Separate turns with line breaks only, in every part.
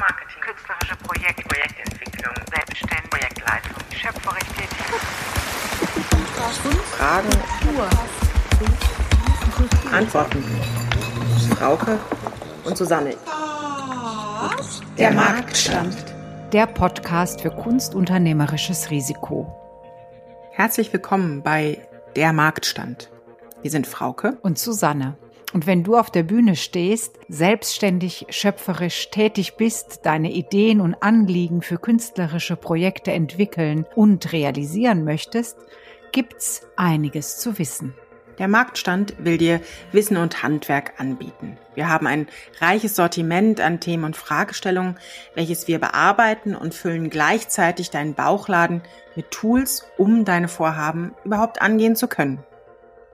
Kulturmarketing, künstlerische Projekte, Projektentwicklung, Selbstständigkeit, Projektleitung, schöpferisch tätig.
Fragen, Antworten. Frauke und Susanne.
Der Marktstand.
Der Podcast für kunstunternehmerisches Risiko.
Herzlich willkommen bei Der Marktstand. Wir sind Frauke
Und Susanne. Und wenn du auf der Bühne stehst, selbstständig, schöpferisch tätig bist, deine Ideen und Anliegen für künstlerische Projekte entwickeln und realisieren möchtest, gibt's einiges zu wissen.
Der Marktstand will dir Wissen und Handwerk anbieten. Wir haben ein reiches Sortiment an Themen und Fragestellungen, welches wir bearbeiten und füllen gleichzeitig deinen Bauchladen mit Tools, um deine Vorhaben überhaupt angehen zu können.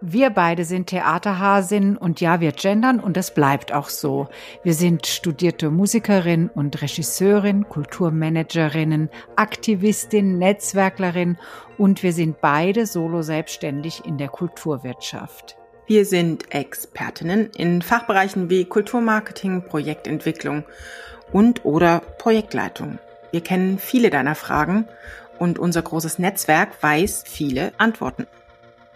Wir beide sind Theaterhasinnen und ja, wir gendern und das bleibt auch so. Wir sind studierte Musikerin und Regisseurin, Kulturmanagerinnen, Aktivistin, Netzwerklerin und wir sind beide solo selbstständig in der Kulturwirtschaft.
Wir sind Expertinnen in Fachbereichen wie Kulturmarketing, Projektentwicklung und oder Projektleitung. Wir kennen viele deiner Fragen und unser großes Netzwerk weiß viele Antworten.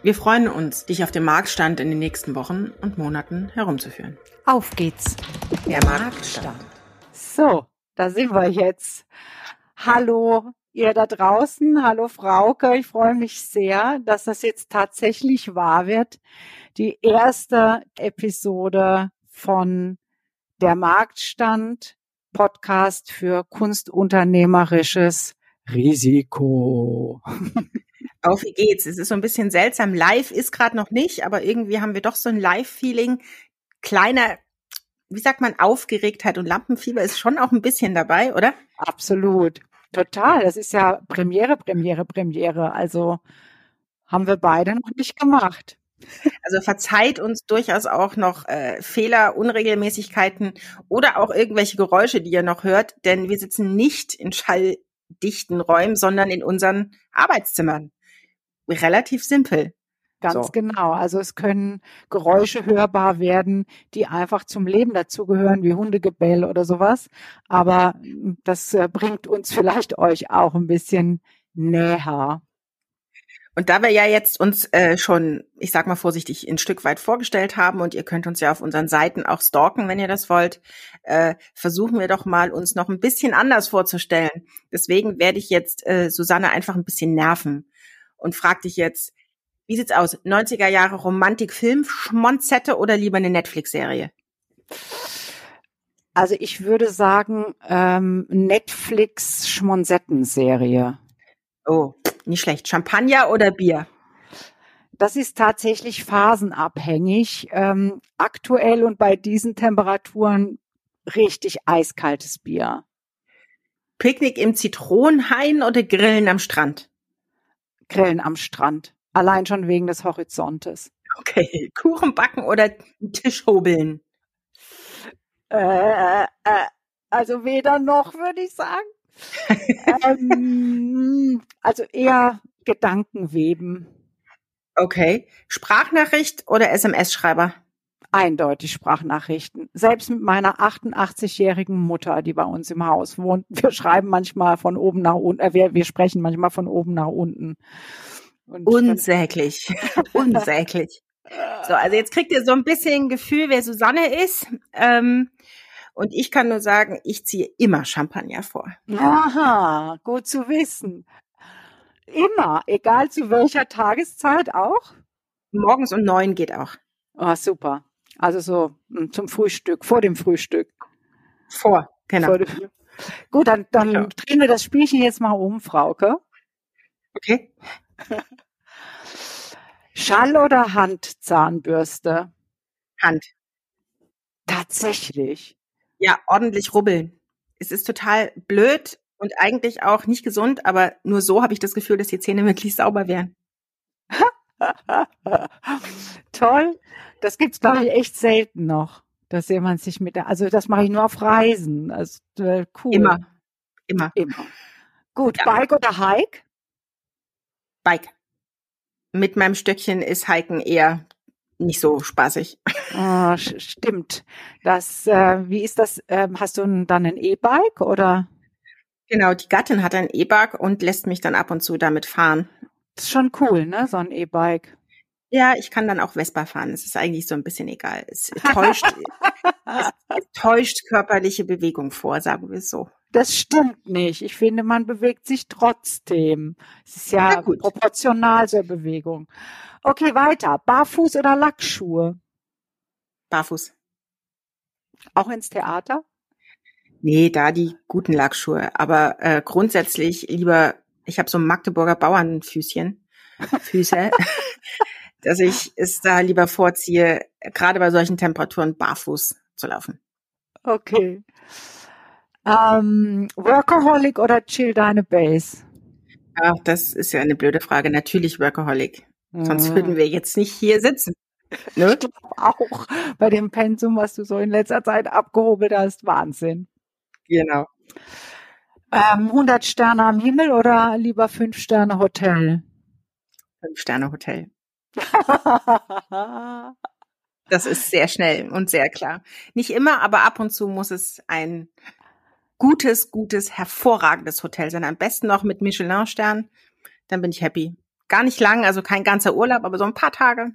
Wir freuen uns, dich auf dem Marktstand in den nächsten Wochen und Monaten herumzuführen.
Auf geht's.
Der Marktstand.
So, da sind wir jetzt. Hallo, ihr da draußen. Hallo, Frauke. Ich freue mich sehr, dass das jetzt tatsächlich wahr wird. Die erste Episode von Der Marktstand, Podcast für kunstunternehmerisches Risiko.
Auf wie geht's? Es ist so ein bisschen seltsam. Live ist gerade noch nicht, aber irgendwie haben wir doch so ein Live-Feeling. Kleiner, wie sagt man, Aufgeregtheit und Lampenfieber ist schon auch ein bisschen dabei, oder?
Absolut. Total. Das ist ja Premiere, Premiere, Premiere. Also haben wir beide noch nicht gemacht.
Also verzeiht uns durchaus auch noch äh, Fehler, Unregelmäßigkeiten oder auch irgendwelche Geräusche, die ihr noch hört, denn wir sitzen nicht in schalldichten Räumen, sondern in unseren Arbeitszimmern. Relativ simpel.
Ganz
So.
genau. Also es können Geräusche hörbar werden, die einfach zum Leben dazugehören, wie Hundegebell oder sowas. Aber das äh, bringt uns vielleicht euch auch ein bisschen näher.
Und da wir ja jetzt uns äh, schon, ich sag mal vorsichtig, ein Stück weit vorgestellt haben und ihr könnt uns ja auf unseren Seiten auch stalken, wenn ihr das wollt, äh, versuchen wir doch mal, uns noch ein bisschen anders vorzustellen. Deswegen werde ich jetzt äh, Susanne einfach ein bisschen nerven und frag dich jetzt, wie sieht's aus? 90er Jahre Romantik-Film, Schmonzette oder lieber eine Netflix-Serie?
Also ich würde sagen, ähm, Netflix-Schmonsetten-Serie.
Oh, nicht schlecht. Champagner oder Bier?
Das ist tatsächlich phasenabhängig. Ähm, aktuell und bei diesen Temperaturen richtig eiskaltes Bier.
Picknick im Zitronenhain oder Grillen am Strand?
Grillen am Strand. Allein schon wegen des Horizontes.
Okay, Kuchen backen oder Tisch hobeln?
Äh, äh, also weder noch, würde ich sagen. ähm, also eher Gedanken weben.
Okay. Sprachnachricht oder SMS-Schreiber?
Eindeutig Sprachnachrichten. Selbst mit meiner 88-jährigen Mutter, die bei uns im Haus wohnt. Wir schreiben manchmal von oben nach unten, äh, wir, wir sprechen manchmal von oben nach unten. Und
Unsäglich. Unsäglich. So, also jetzt kriegt ihr so ein bisschen ein Gefühl, wer Susanne ist. Ähm, und ich kann nur sagen, ich ziehe immer Champagner vor.
Aha, gut zu wissen. Immer, egal zu welcher Tageszeit auch.
Morgens um neun geht auch.
Ah, super. Also so mm, zum Frühstück, vor dem Frühstück.
Vor, genau.
Vor dem- Gut, dann, dann
Ja.
drehen wir das Spielchen jetzt mal um, Frauke.
Okay.
Schall- oder Handzahnbürste?
Hand.
Tatsächlich.
Ja, ordentlich rubbeln. Es ist total blöd und eigentlich auch nicht gesund, aber nur so habe ich das Gefühl, dass die Zähne wirklich sauber wären.
Toll. Das gibt's glaube ich echt selten noch, dass jemand sich mit der, also das mache ich nur auf Reisen. Also äh, cool.
Immer. Immer.
Immer. Gut,
Ja.
Bike oder Hike?
Bike. Mit meinem Stöckchen ist Hiken eher nicht so spaßig.
Ah, stimmt. Das, äh, wie ist das? Äh, hast du dann ein E-Bike oder?
Genau, die Gattin hat ein E-Bike und lässt mich dann ab und zu damit fahren.
Das ist schon cool, ne? So ein E-Bike.
Ja, ich kann dann auch Vespa fahren. Es ist eigentlich so ein bisschen egal. Es täuscht, es täuscht körperliche Bewegung vor, sagen wir es so.
Das stimmt nicht. Ich finde, man bewegt sich trotzdem. Es ist ja proportional zur Bewegung. Okay, weiter. Barfuß oder Lackschuhe?
Barfuß.
Auch ins Theater?
Nee, da die guten Lackschuhe. Aber äh, grundsätzlich lieber, ich habe so Magdeburger Bauernfüßchen, Füße, dass ich es da lieber vorziehe, gerade bei solchen Temperaturen barfuß zu laufen.
Okay. Ähm, Workaholic oder chill deine Base?
Ach, das ist ja eine blöde Frage. Natürlich Workaholic. Mhm. Sonst würden wir jetzt nicht hier sitzen.
Ne? Ich auch bei dem Pensum, was du so in letzter Zeit abgehobelt hast, Wahnsinn.
Genau.
Ähm, 100 Sterne am Himmel oder lieber 5 Sterne Hotel?
5 Sterne Hotel. das ist sehr schnell und sehr klar. Nicht immer, aber ab und zu muss es ein gutes, gutes, hervorragendes Hotel sein. Am besten noch mit Michelin-Stern. Dann bin ich happy. Gar nicht lang, also kein ganzer Urlaub, aber so ein paar Tage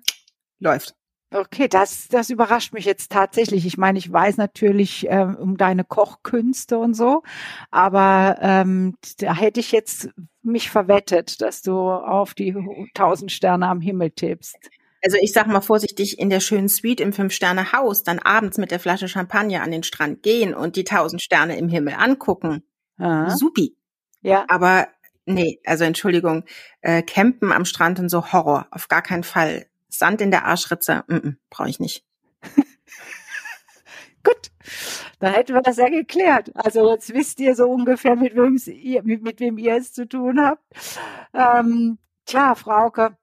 läuft.
Okay, das, das überrascht mich jetzt tatsächlich. Ich meine, ich weiß natürlich ähm, um deine Kochkünste und so, aber ähm, da hätte ich jetzt mich verwettet, dass du auf die tausend Sterne am Himmel tippst.
Also ich sag mal vorsichtig, in der schönen Suite im Fünf-Sterne-Haus dann abends mit der Flasche Champagner an den Strand gehen und die tausend Sterne im Himmel angucken. Aha. Supi. Ja. Aber nee, also Entschuldigung, äh, campen am Strand und so Horror, auf gar keinen Fall. Sand in der Arschritze, mm -mm, brauche ich nicht.
Gut, dann hätten wir das ja geklärt. Also jetzt wisst ihr so ungefähr, mit wem ihr, mit, mit wem ihr es zu tun habt. Ähm, tja, Frauke,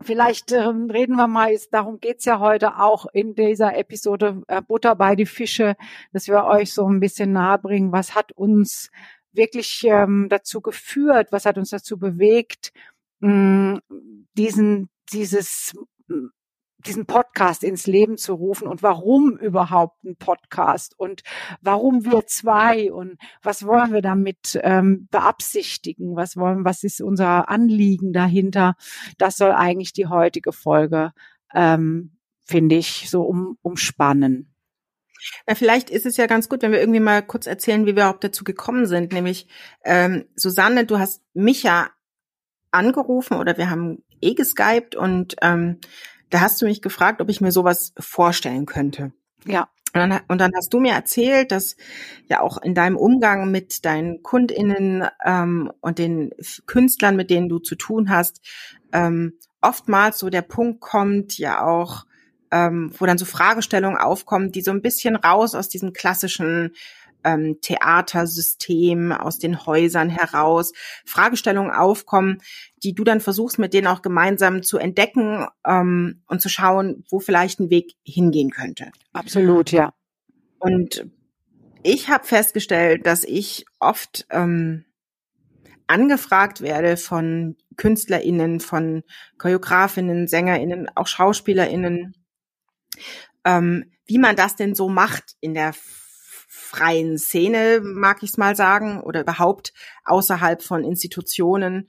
Vielleicht ähm, reden wir mal, ist, darum geht's ja heute auch in dieser Episode äh, Butter bei die Fische, dass wir euch so ein bisschen nahebringen, was hat uns wirklich ähm, dazu geführt, was hat uns dazu bewegt, mh, diesen, dieses diesen Podcast ins Leben zu rufen und warum überhaupt ein Podcast und warum wir zwei und was wollen wir damit ähm, beabsichtigen, was wollen, was ist unser Anliegen dahinter, das soll eigentlich die heutige Folge, ähm, finde ich, so um, umspannen.
Na, vielleicht ist es ja ganz gut, wenn wir irgendwie mal kurz erzählen, wie wir überhaupt dazu gekommen sind. Nämlich, ähm, Susanne, du hast mich ja angerufen oder wir haben eh geskypt und ähm, da hast du mich gefragt, ob ich mir sowas vorstellen könnte.
Ja.
Und dann, und dann hast du mir erzählt, dass ja auch in deinem Umgang mit deinen KundInnen ähm, und den Künstlern, mit denen du zu tun hast, ähm, oftmals so der Punkt kommt, ja auch, ähm, wo dann so Fragestellungen aufkommen, die so ein bisschen raus aus diesem klassischen ähm, Theatersystem, aus den Häusern heraus, Fragestellungen aufkommen, die du dann versuchst, mit denen auch gemeinsam zu entdecken ähm, und zu schauen, wo vielleicht ein Weg hingehen könnte.
Absolut, ja.
Und ich habe festgestellt, dass ich oft ähm, angefragt werde von KünstlerInnen, von Choreografinnen, SängerInnen, auch SchauspielerInnen, ähm, wie man das denn so macht in der freien Szene, mag ich es mal sagen, oder überhaupt außerhalb von Institutionen,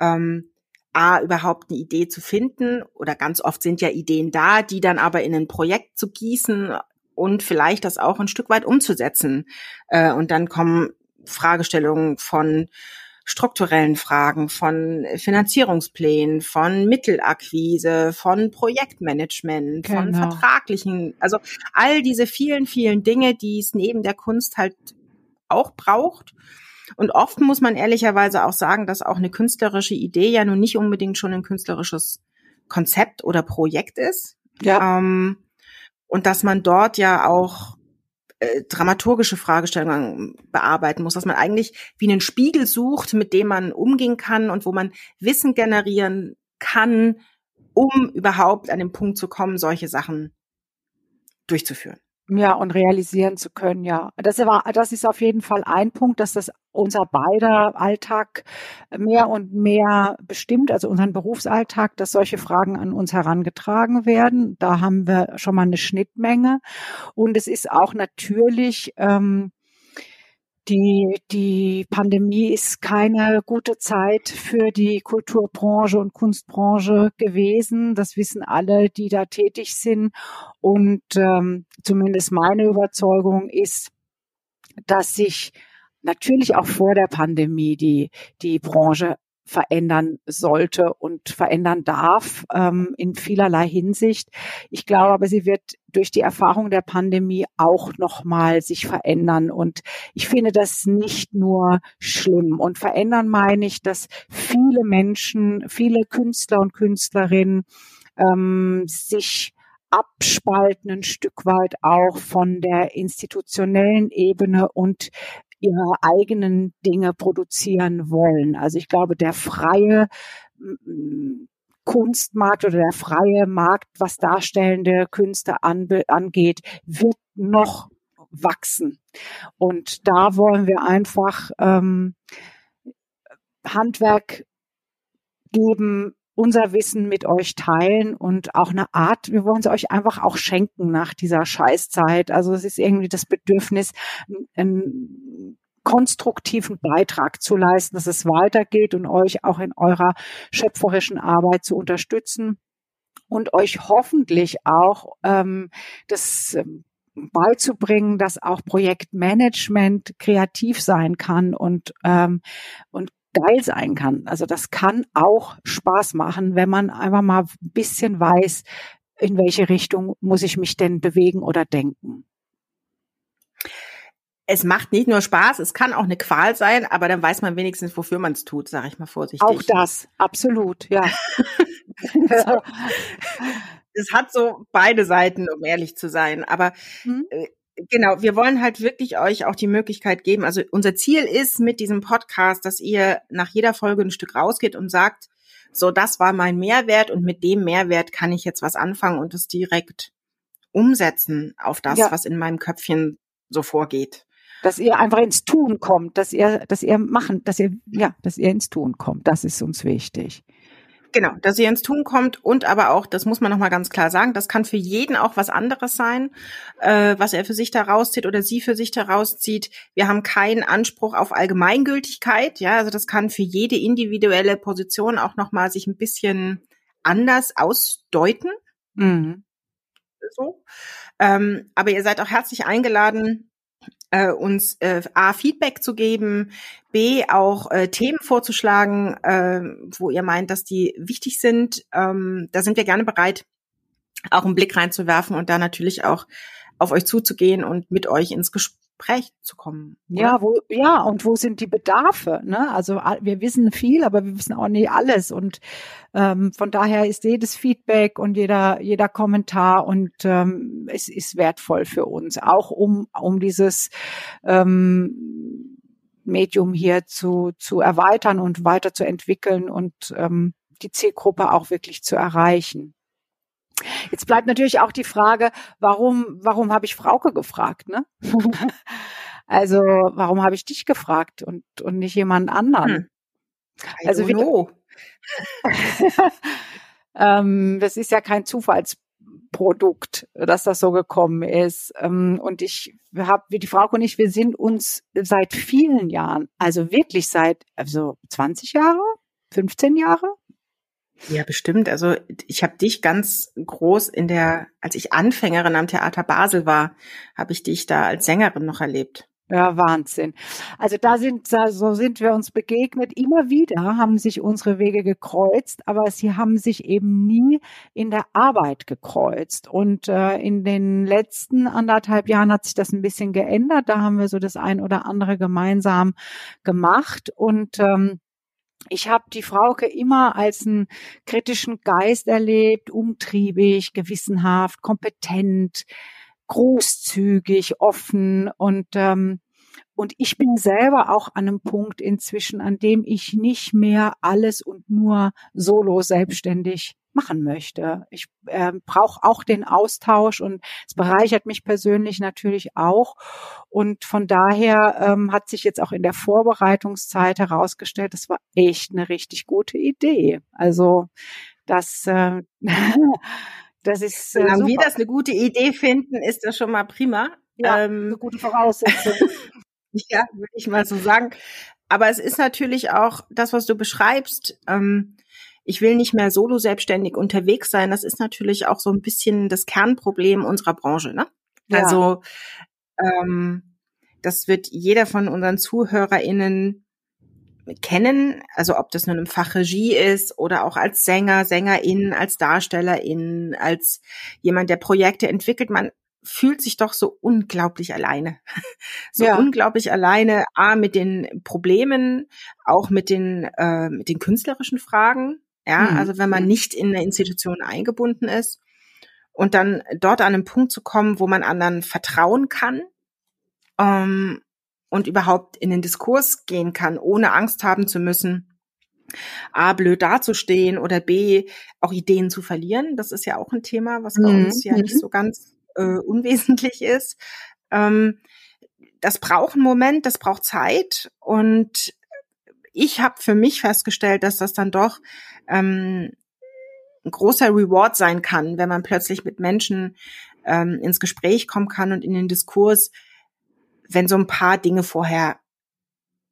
ähm, A, überhaupt eine Idee zu finden, oder ganz oft sind ja Ideen da, die dann aber in ein Projekt zu gießen und vielleicht das auch ein Stück weit umzusetzen. Äh, und dann kommen Fragestellungen von strukturellen Fragen, von Finanzierungsplänen, von Mittelakquise, von Projektmanagement, genau. von vertraglichen, also all diese vielen, vielen Dinge, die es neben der Kunst halt auch braucht. Und oft muss man ehrlicherweise auch sagen, dass auch eine künstlerische Idee ja nun nicht unbedingt schon ein künstlerisches Konzept oder Projekt ist. Ja. Ähm, und dass man dort ja auch äh, dramaturgische Fragestellungen bearbeiten muss, dass man eigentlich wie einen Spiegel sucht, mit dem man umgehen kann und wo man Wissen generieren kann, um überhaupt an den Punkt zu kommen, solche Sachen durchzuführen.
Ja, und realisieren zu können, ja. Das war, das ist auf jeden Fall ein Punkt, dass das unser beider Alltag mehr und mehr bestimmt, also unseren Berufsalltag, dass solche Fragen an uns herangetragen werden. Da haben wir schon mal eine Schnittmenge. Und es ist auch natürlich, ähm, die, die Pandemie ist keine gute Zeit für die Kulturbranche und Kunstbranche gewesen. Das wissen alle, die da tätig sind. Und ähm, zumindest meine Überzeugung ist, dass sich natürlich auch vor der Pandemie die, die Branche verändern sollte und verändern darf ähm, in vielerlei Hinsicht. Ich glaube aber, sie wird durch die Erfahrung der Pandemie auch nochmal sich verändern. Und ich finde das nicht nur schlimm. Und verändern meine ich, dass viele Menschen, viele Künstler und Künstlerinnen ähm, sich abspalten ein Stück weit auch von der institutionellen Ebene und ihre eigenen Dinge produzieren wollen. Also ich glaube, der freie Kunstmarkt oder der freie Markt, was darstellende Künste angeht, wird noch wachsen. Und da wollen wir einfach ähm, Handwerk geben, unser Wissen mit euch teilen und auch eine Art, wir wollen es euch einfach auch schenken nach dieser Scheißzeit. Also es ist irgendwie das Bedürfnis, einen konstruktiven Beitrag zu leisten, dass es weitergeht und euch auch in eurer schöpferischen Arbeit zu unterstützen und euch hoffentlich auch ähm, das ähm, beizubringen, dass auch Projektmanagement kreativ sein kann und ähm, und geil sein kann. Also das kann auch Spaß machen, wenn man einfach mal ein bisschen weiß, in welche Richtung muss ich mich denn bewegen oder denken.
Es macht nicht nur Spaß, es kann auch eine Qual sein, aber dann weiß man wenigstens, wofür man es tut, sage ich mal vorsichtig.
Auch das, absolut, ja.
Es hat so beide Seiten, um ehrlich zu sein. Aber mhm. Genau, wir wollen halt wirklich euch auch die Möglichkeit geben. Also unser Ziel ist mit diesem Podcast, dass ihr nach jeder Folge ein Stück rausgeht und sagt, so, das war mein Mehrwert und mit dem Mehrwert kann ich jetzt was anfangen und es direkt umsetzen auf das, ja. was in meinem Köpfchen so vorgeht.
Dass ihr einfach ins Tun kommt, dass ihr, dass ihr machen, dass ihr, ja, dass ihr ins Tun kommt. Das ist uns wichtig.
Genau, dass ihr ins Tun kommt und aber auch, das muss man nochmal ganz klar sagen, das kann für jeden auch was anderes sein, äh, was er für sich da rauszieht oder sie für sich da rauszieht. Wir haben keinen Anspruch auf Allgemeingültigkeit, ja, also das kann für jede individuelle Position auch nochmal sich ein bisschen anders ausdeuten. Mhm. So. Ähm, aber ihr seid auch herzlich eingeladen, äh, uns äh, A, Feedback zu geben, B, auch äh, Themen vorzuschlagen, äh, wo ihr meint, dass die wichtig sind. Ähm, da sind wir gerne bereit, auch einen Blick reinzuwerfen und da natürlich auch auf euch zuzugehen und mit euch ins Gespräch Gespräch zu kommen.
Oder? Ja, wo, ja, und wo sind die Bedarfe? Ne? Also wir wissen viel, aber wir wissen auch nicht alles. Und ähm, von daher ist jedes Feedback und jeder, jeder Kommentar und ähm, es ist wertvoll für uns, auch um, um dieses ähm, Medium hier zu, zu erweitern und weiterzuentwickeln und ähm, die Zielgruppe auch wirklich zu erreichen. Jetzt bleibt natürlich auch die Frage, warum, warum habe ich Frauke gefragt, ne? also, warum habe ich dich gefragt und, und nicht jemand anderen? Hm.
Also, wie,
ähm, das ist ja kein Zufallsprodukt, dass das so gekommen ist. Ähm, und ich habe, wie die Frau und ich, wir sind uns seit vielen Jahren, also wirklich seit, also 20 Jahre, 15 Jahre,
ja, bestimmt. Also ich habe dich ganz groß in der, als ich Anfängerin am Theater Basel war, habe ich dich da als Sängerin noch erlebt.
Ja, Wahnsinn. Also da sind, so sind wir uns begegnet. Immer wieder haben sich unsere Wege gekreuzt, aber sie haben sich eben nie in der Arbeit gekreuzt. Und äh, in den letzten anderthalb Jahren hat sich das ein bisschen geändert. Da haben wir so das ein oder andere gemeinsam gemacht und ähm, ich habe die Frauke immer als einen kritischen Geist erlebt, umtriebig, gewissenhaft, kompetent, großzügig, offen und ähm, und ich bin selber auch an einem Punkt inzwischen, an dem ich nicht mehr alles und nur solo selbstständig machen möchte. Ich äh, brauche auch den Austausch und es bereichert mich persönlich natürlich auch. Und von daher ähm, hat sich jetzt auch in der Vorbereitungszeit herausgestellt, das war echt eine richtig gute Idee. Also das, äh, das ist.
Äh, Solange wir das eine gute Idee finden, ist das schon mal prima.
Ja, ähm, eine gute Voraussetzung.
ja, würde ich mal so sagen. Aber es ist natürlich auch das, was du beschreibst. Ähm, ich will nicht mehr solo selbstständig unterwegs sein. Das ist natürlich auch so ein bisschen das Kernproblem unserer Branche. Ne? Ja. Also ähm, das wird jeder von unseren ZuhörerInnen kennen, also ob das nun im Fach Regie ist oder auch als Sänger, Sängerin, als Darstellerin, als jemand, der Projekte entwickelt. Man fühlt sich doch so unglaublich alleine. so ja. unglaublich alleine, A, mit den Problemen, auch mit den, äh, mit den künstlerischen Fragen. Ja, mhm. also wenn man nicht in eine Institution eingebunden ist und dann dort an einen Punkt zu kommen, wo man anderen vertrauen kann ähm, und überhaupt in den Diskurs gehen kann, ohne Angst haben zu müssen, A, blöd dazustehen oder B, auch Ideen zu verlieren. Das ist ja auch ein Thema, was bei mhm. uns ja nicht mhm. so ganz äh, unwesentlich ist. Ähm, das braucht einen Moment, das braucht Zeit und ich habe für mich festgestellt, dass das dann doch ähm, ein großer Reward sein kann, wenn man plötzlich mit Menschen ähm, ins Gespräch kommen kann und in den Diskurs, wenn so ein paar Dinge vorher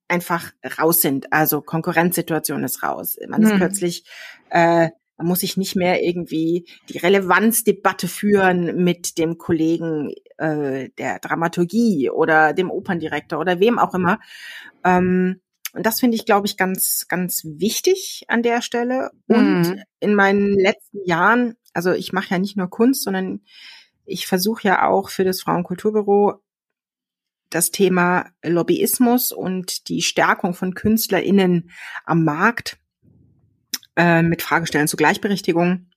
einfach raus sind. Also Konkurrenzsituation ist raus. Man ist hm. plötzlich äh, man muss sich nicht mehr irgendwie die Relevanzdebatte führen mit dem Kollegen äh, der Dramaturgie oder dem Operndirektor oder wem auch immer. Ähm, und das finde ich, glaube ich, ganz, ganz wichtig an der Stelle. Und mhm. in meinen letzten Jahren, also ich mache ja nicht nur Kunst, sondern ich versuche ja auch für das Frauenkulturbüro das Thema Lobbyismus und die Stärkung von KünstlerInnen am Markt äh, mit Fragestellen zur Gleichberechtigung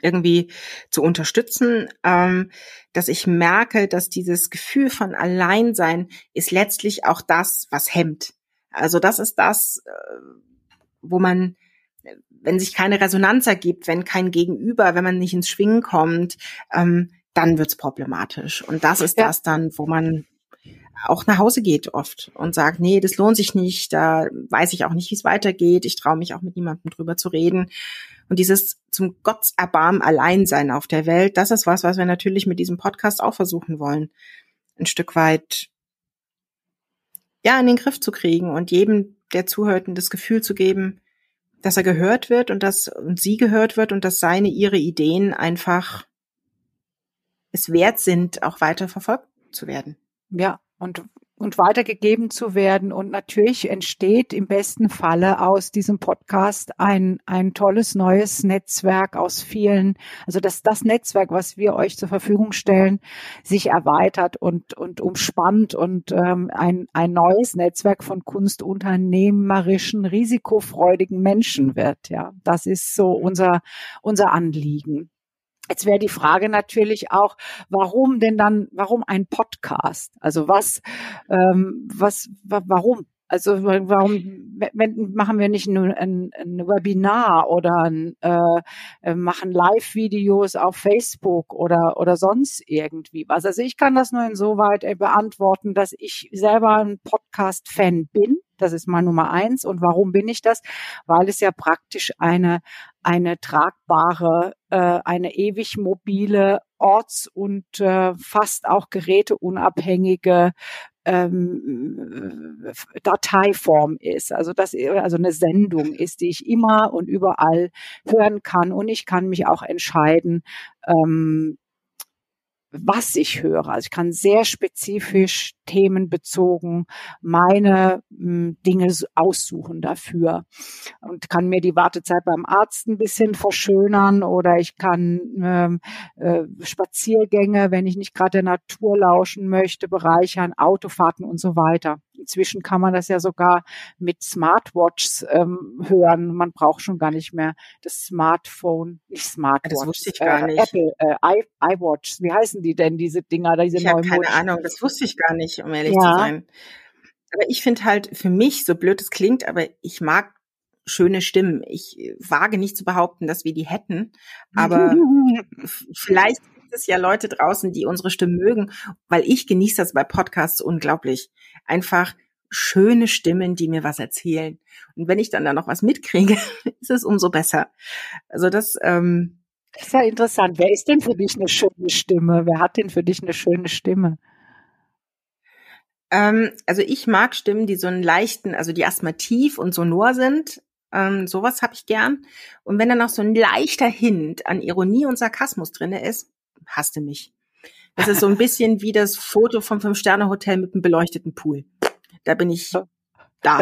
irgendwie zu unterstützen, ähm, dass ich merke, dass dieses Gefühl von Alleinsein ist letztlich auch das, was hemmt. Also das ist das, äh, wo man, wenn sich keine Resonanz ergibt, wenn kein Gegenüber, wenn man nicht ins Schwingen kommt, ähm, dann wird's problematisch. Und das ist ja. das dann, wo man auch nach Hause geht oft und sagt, nee, das lohnt sich nicht, da weiß ich auch nicht, wie es weitergeht, ich traue mich auch mit niemandem drüber zu reden. Und dieses zum Gottserbarmen Alleinsein auf der Welt, das ist was, was wir natürlich mit diesem Podcast auch versuchen wollen, ein Stück weit ja in den Griff zu kriegen und jedem, der zuhört, das Gefühl zu geben, dass er gehört wird und dass und sie gehört wird und dass seine ihre Ideen einfach es wert sind, auch weiter verfolgt zu werden.
Ja, und, und weitergegeben zu werden. Und natürlich entsteht im besten Falle aus diesem Podcast ein, ein tolles neues Netzwerk aus vielen, also dass das Netzwerk, was wir euch zur Verfügung stellen, sich erweitert und, und umspannt und ähm, ein, ein neues Netzwerk von kunstunternehmerischen, risikofreudigen Menschen wird. Ja, das ist so unser, unser Anliegen. Jetzt wäre die Frage natürlich auch, warum denn dann, warum ein Podcast? Also was, ähm, was, warum? Also warum wenn, machen wir nicht ein, ein, ein Webinar oder ein, äh, äh, machen Live-Videos auf Facebook oder oder sonst irgendwie was? Also ich kann das nur insoweit äh, beantworten, dass ich selber ein Podcast-Fan bin das ist mal Nummer eins. Und warum bin ich das? Weil es ja praktisch eine, eine tragbare, äh, eine ewig mobile, orts- und äh, fast auch geräteunabhängige ähm, Dateiform ist, also das also eine Sendung ist, die ich immer und überall hören kann und ich kann mich auch entscheiden, ähm, was ich höre. Also ich kann sehr spezifisch themenbezogen meine m, hm, Dinge aussuchen dafür und kann mir die Wartezeit beim Arzt ein bisschen verschönern oder ich kann ähm, äh, Spaziergänge, wenn ich nicht gerade der Natur lauschen möchte, bereichern, Autofahrten und so weiter. Inzwischen kann man das ja sogar mit Smartwatches ähm, hören. Man braucht schon gar nicht mehr das Smartphone, nicht Smartwatch.
Das wusste ich gar
äh,
nicht.
Apple, äh, iWatch. Wie heißen die denn, diese Dinger, diese
ich neuen keine Ahnung, das wusste ich gar nicht, um ehrlich ja. zu sein. Aber ich finde halt für mich, so blöd es klingt, aber ich mag schöne Stimmen. Ich wage nicht zu behaupten, dass wir die hätten, aber vielleicht gibt es ja Leute draußen, die unsere Stimmen mögen, weil ich genieße das bei Podcasts unglaublich. Einfach schöne Stimmen, die mir was erzählen. Und wenn ich dann da noch was mitkriege, ist es umso besser. Also das, ähm,
das ist ja interessant. Wer ist denn für dich eine schöne Stimme? Wer hat denn für dich eine schöne Stimme?
Ähm, also ich mag Stimmen, die so einen leichten, also die erstmal tief und sonor sind. Ähm, sowas habe ich gern. Und wenn dann noch so ein leichter Hint an Ironie und Sarkasmus drinne ist, hasste mich. Das ist so ein bisschen wie das Foto vom Fünf-Sterne-Hotel mit einem beleuchteten Pool. Da bin ich da.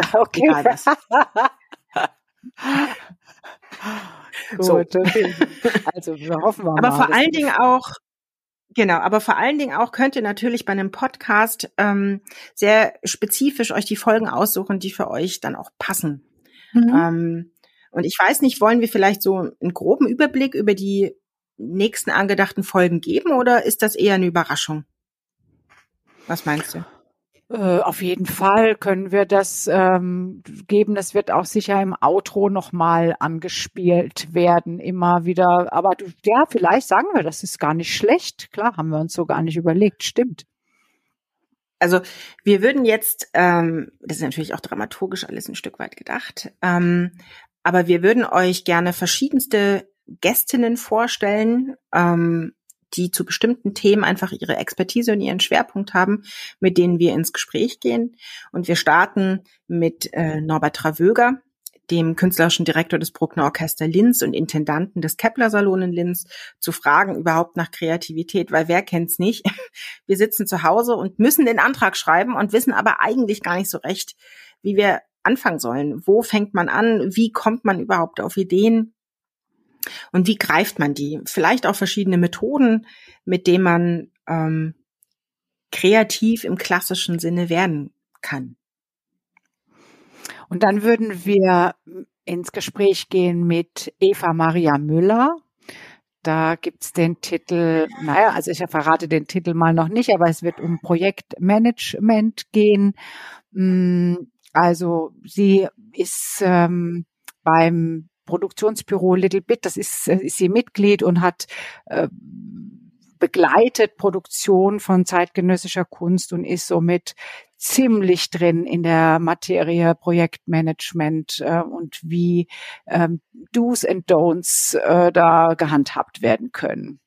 Okay. Egal was.
Gut, so. okay. Also wir hoffen wir
Aber mal, vor allen Dingen auch, Genau, aber vor allen Dingen auch könnt ihr natürlich bei einem Podcast ähm, sehr spezifisch euch die Folgen aussuchen, die für euch dann auch passen. Mhm. Ähm, und ich weiß nicht, wollen wir vielleicht so einen groben Überblick über die nächsten angedachten Folgen geben oder ist das eher eine Überraschung? Was meinst du?
Äh, auf jeden Fall können wir das ähm, geben. Das wird auch sicher im Outro nochmal angespielt werden, immer wieder. Aber du, ja, vielleicht sagen wir, das ist gar nicht schlecht. Klar, haben wir uns so gar nicht überlegt. Stimmt.
Also wir würden jetzt, ähm, das ist natürlich auch dramaturgisch alles ein Stück weit gedacht, ähm, aber wir würden euch gerne verschiedenste Gästinnen vorstellen, ähm, die zu bestimmten Themen einfach ihre Expertise und ihren Schwerpunkt haben, mit denen wir ins Gespräch gehen. Und wir starten mit äh, Norbert Travöger, dem künstlerischen Direktor des Bruckner Orchester Linz und Intendanten des Kepler Salon in Linz, zu fragen überhaupt nach Kreativität, weil wer kennt's nicht? Wir sitzen zu Hause und müssen den Antrag schreiben und wissen aber eigentlich gar nicht so recht, wie wir anfangen sollen. Wo fängt man an? Wie kommt man überhaupt auf Ideen? Und wie greift man die? Vielleicht auch verschiedene Methoden, mit denen man ähm, kreativ im klassischen Sinne werden kann.
Und dann würden wir ins Gespräch gehen mit Eva Maria Müller. Da gibt's den Titel, naja, also ich verrate den Titel mal noch nicht, aber es wird um Projektmanagement gehen. Mm, also sie ist ähm, beim Produktionsbüro Little Bit, das ist, äh, ist sie Mitglied und hat äh, begleitet Produktion von zeitgenössischer Kunst und ist somit ziemlich drin in der Materie Projektmanagement äh, und wie ähm, Do's and Don'ts äh, da gehandhabt werden können.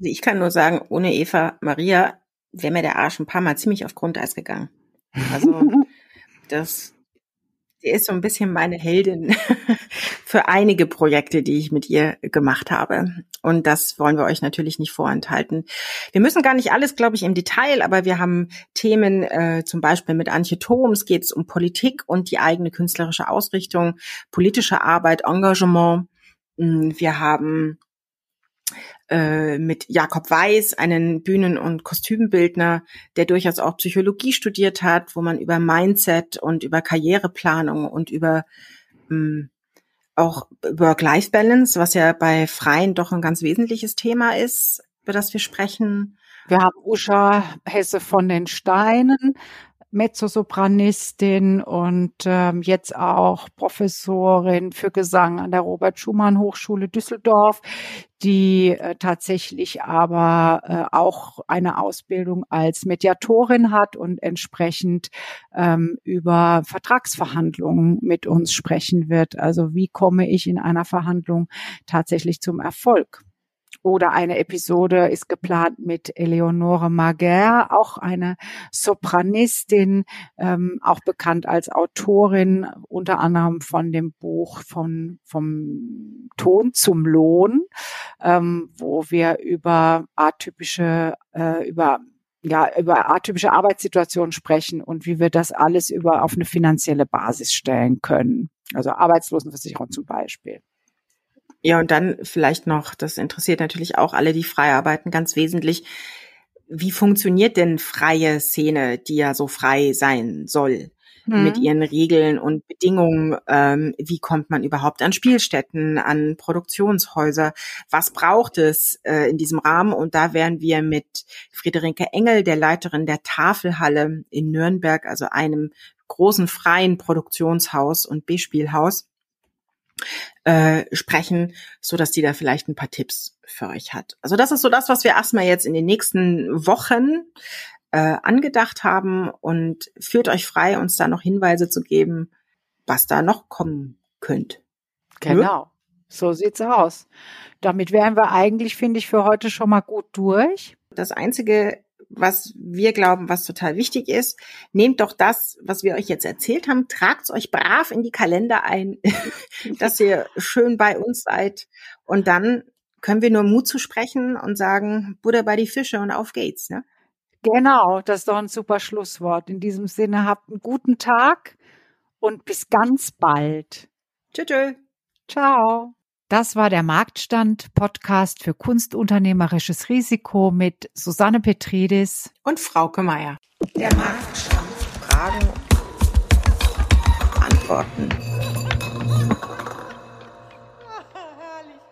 Also ich kann nur sagen, ohne Eva Maria wäre mir der Arsch ein paar Mal ziemlich auf Grundeis gegangen. Also das Sie ist so ein bisschen meine Heldin für einige Projekte, die ich mit ihr gemacht habe. Und das wollen wir euch natürlich nicht vorenthalten. Wir müssen gar nicht alles, glaube ich, im Detail, aber wir haben Themen, äh, zum Beispiel mit Antje Thoms geht es um Politik und die eigene künstlerische Ausrichtung, politische Arbeit, Engagement. Mm, wir haben mit Jakob Weiß, einen Bühnen- und Kostümbildner, der durchaus auch Psychologie studiert hat, wo man über Mindset und über Karriereplanung und über ähm, auch Work-Life-Balance, was ja bei Freien doch ein ganz wesentliches Thema ist, über das wir sprechen.
Wir haben Usha Hesse von den Steinen, Mezzosopranistin und ähm, jetzt auch Professorin für Gesang an der Robert Schumann Hochschule Düsseldorf, die äh, tatsächlich aber äh, auch eine Ausbildung als Mediatorin hat und entsprechend ähm, über Vertragsverhandlungen mit uns sprechen wird. Also wie komme ich in einer Verhandlung tatsächlich zum Erfolg? Oder eine Episode ist geplant mit Eleonore Maguer, auch eine Sopranistin, ähm, auch bekannt als Autorin, unter anderem von dem Buch von, vom Ton zum Lohn, ähm, wo wir über atypische, äh, über ja, über atypische Arbeitssituationen sprechen und wie wir das alles über auf eine finanzielle Basis stellen können. Also Arbeitslosenversicherung zum Beispiel.
Ja, und dann vielleicht noch, das interessiert natürlich auch alle, die frei arbeiten, ganz wesentlich. Wie funktioniert denn freie Szene, die ja so frei sein soll? Mhm. Mit ihren Regeln und Bedingungen, ähm, wie kommt man überhaupt an Spielstätten, an Produktionshäuser? Was braucht es äh, in diesem Rahmen? Und da wären wir mit Friederike Engel, der Leiterin der Tafelhalle in Nürnberg, also einem großen freien Produktionshaus und B-Spielhaus, äh, sprechen, so dass die da vielleicht ein paar Tipps für euch hat. Also das ist so das, was wir erstmal jetzt in den nächsten Wochen äh, angedacht haben und führt euch frei, uns da noch Hinweise zu geben, was da noch kommen könnte.
Genau. So sieht's aus. Damit wären wir eigentlich, finde ich, für heute schon mal gut durch.
Das einzige, was wir glauben, was total wichtig ist, nehmt doch das, was wir euch jetzt erzählt haben, tragt es euch brav in die Kalender ein, dass ihr schön bei uns seid. Und dann können wir nur Mut zu sprechen und sagen, Buddha bei die Fische und auf geht's. Ne?
Genau, das ist doch ein super Schlusswort. In diesem Sinne, habt einen guten Tag und bis ganz bald.
Tschüss.
Ciao.
Das war der Marktstand Podcast für kunstunternehmerisches Risiko mit Susanne Petridis
und Frauke Meier. Der Marktstand. Fragen, Antworten.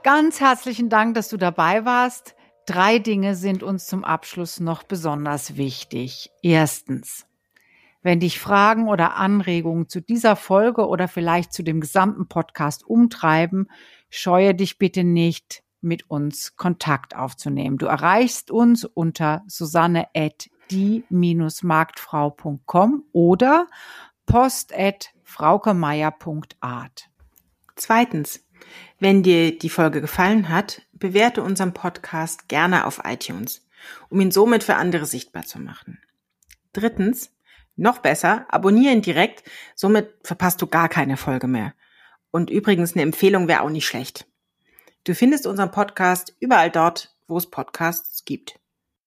Ganz herzlichen Dank, dass du dabei warst. Drei Dinge sind uns zum Abschluss noch besonders wichtig. Erstens, wenn dich Fragen oder Anregungen zu dieser Folge oder vielleicht zu dem gesamten Podcast umtreiben, scheue dich bitte nicht, mit uns Kontakt aufzunehmen. Du erreichst uns unter susanne at die-marktfrau.com oder post at fraukemeier.art.
Zweitens, wenn dir die Folge gefallen hat, bewerte unseren Podcast gerne auf iTunes, um ihn somit für andere sichtbar zu machen. Drittens, noch besser, abonnieren direkt, somit verpasst du gar keine Folge mehr. Und übrigens eine Empfehlung wäre auch nicht schlecht. Du findest unseren Podcast überall dort, wo es Podcasts gibt.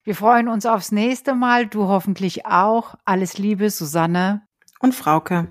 Wir freuen uns aufs nächste Mal, du hoffentlich auch. Alles Liebe, Susanne
und Frauke.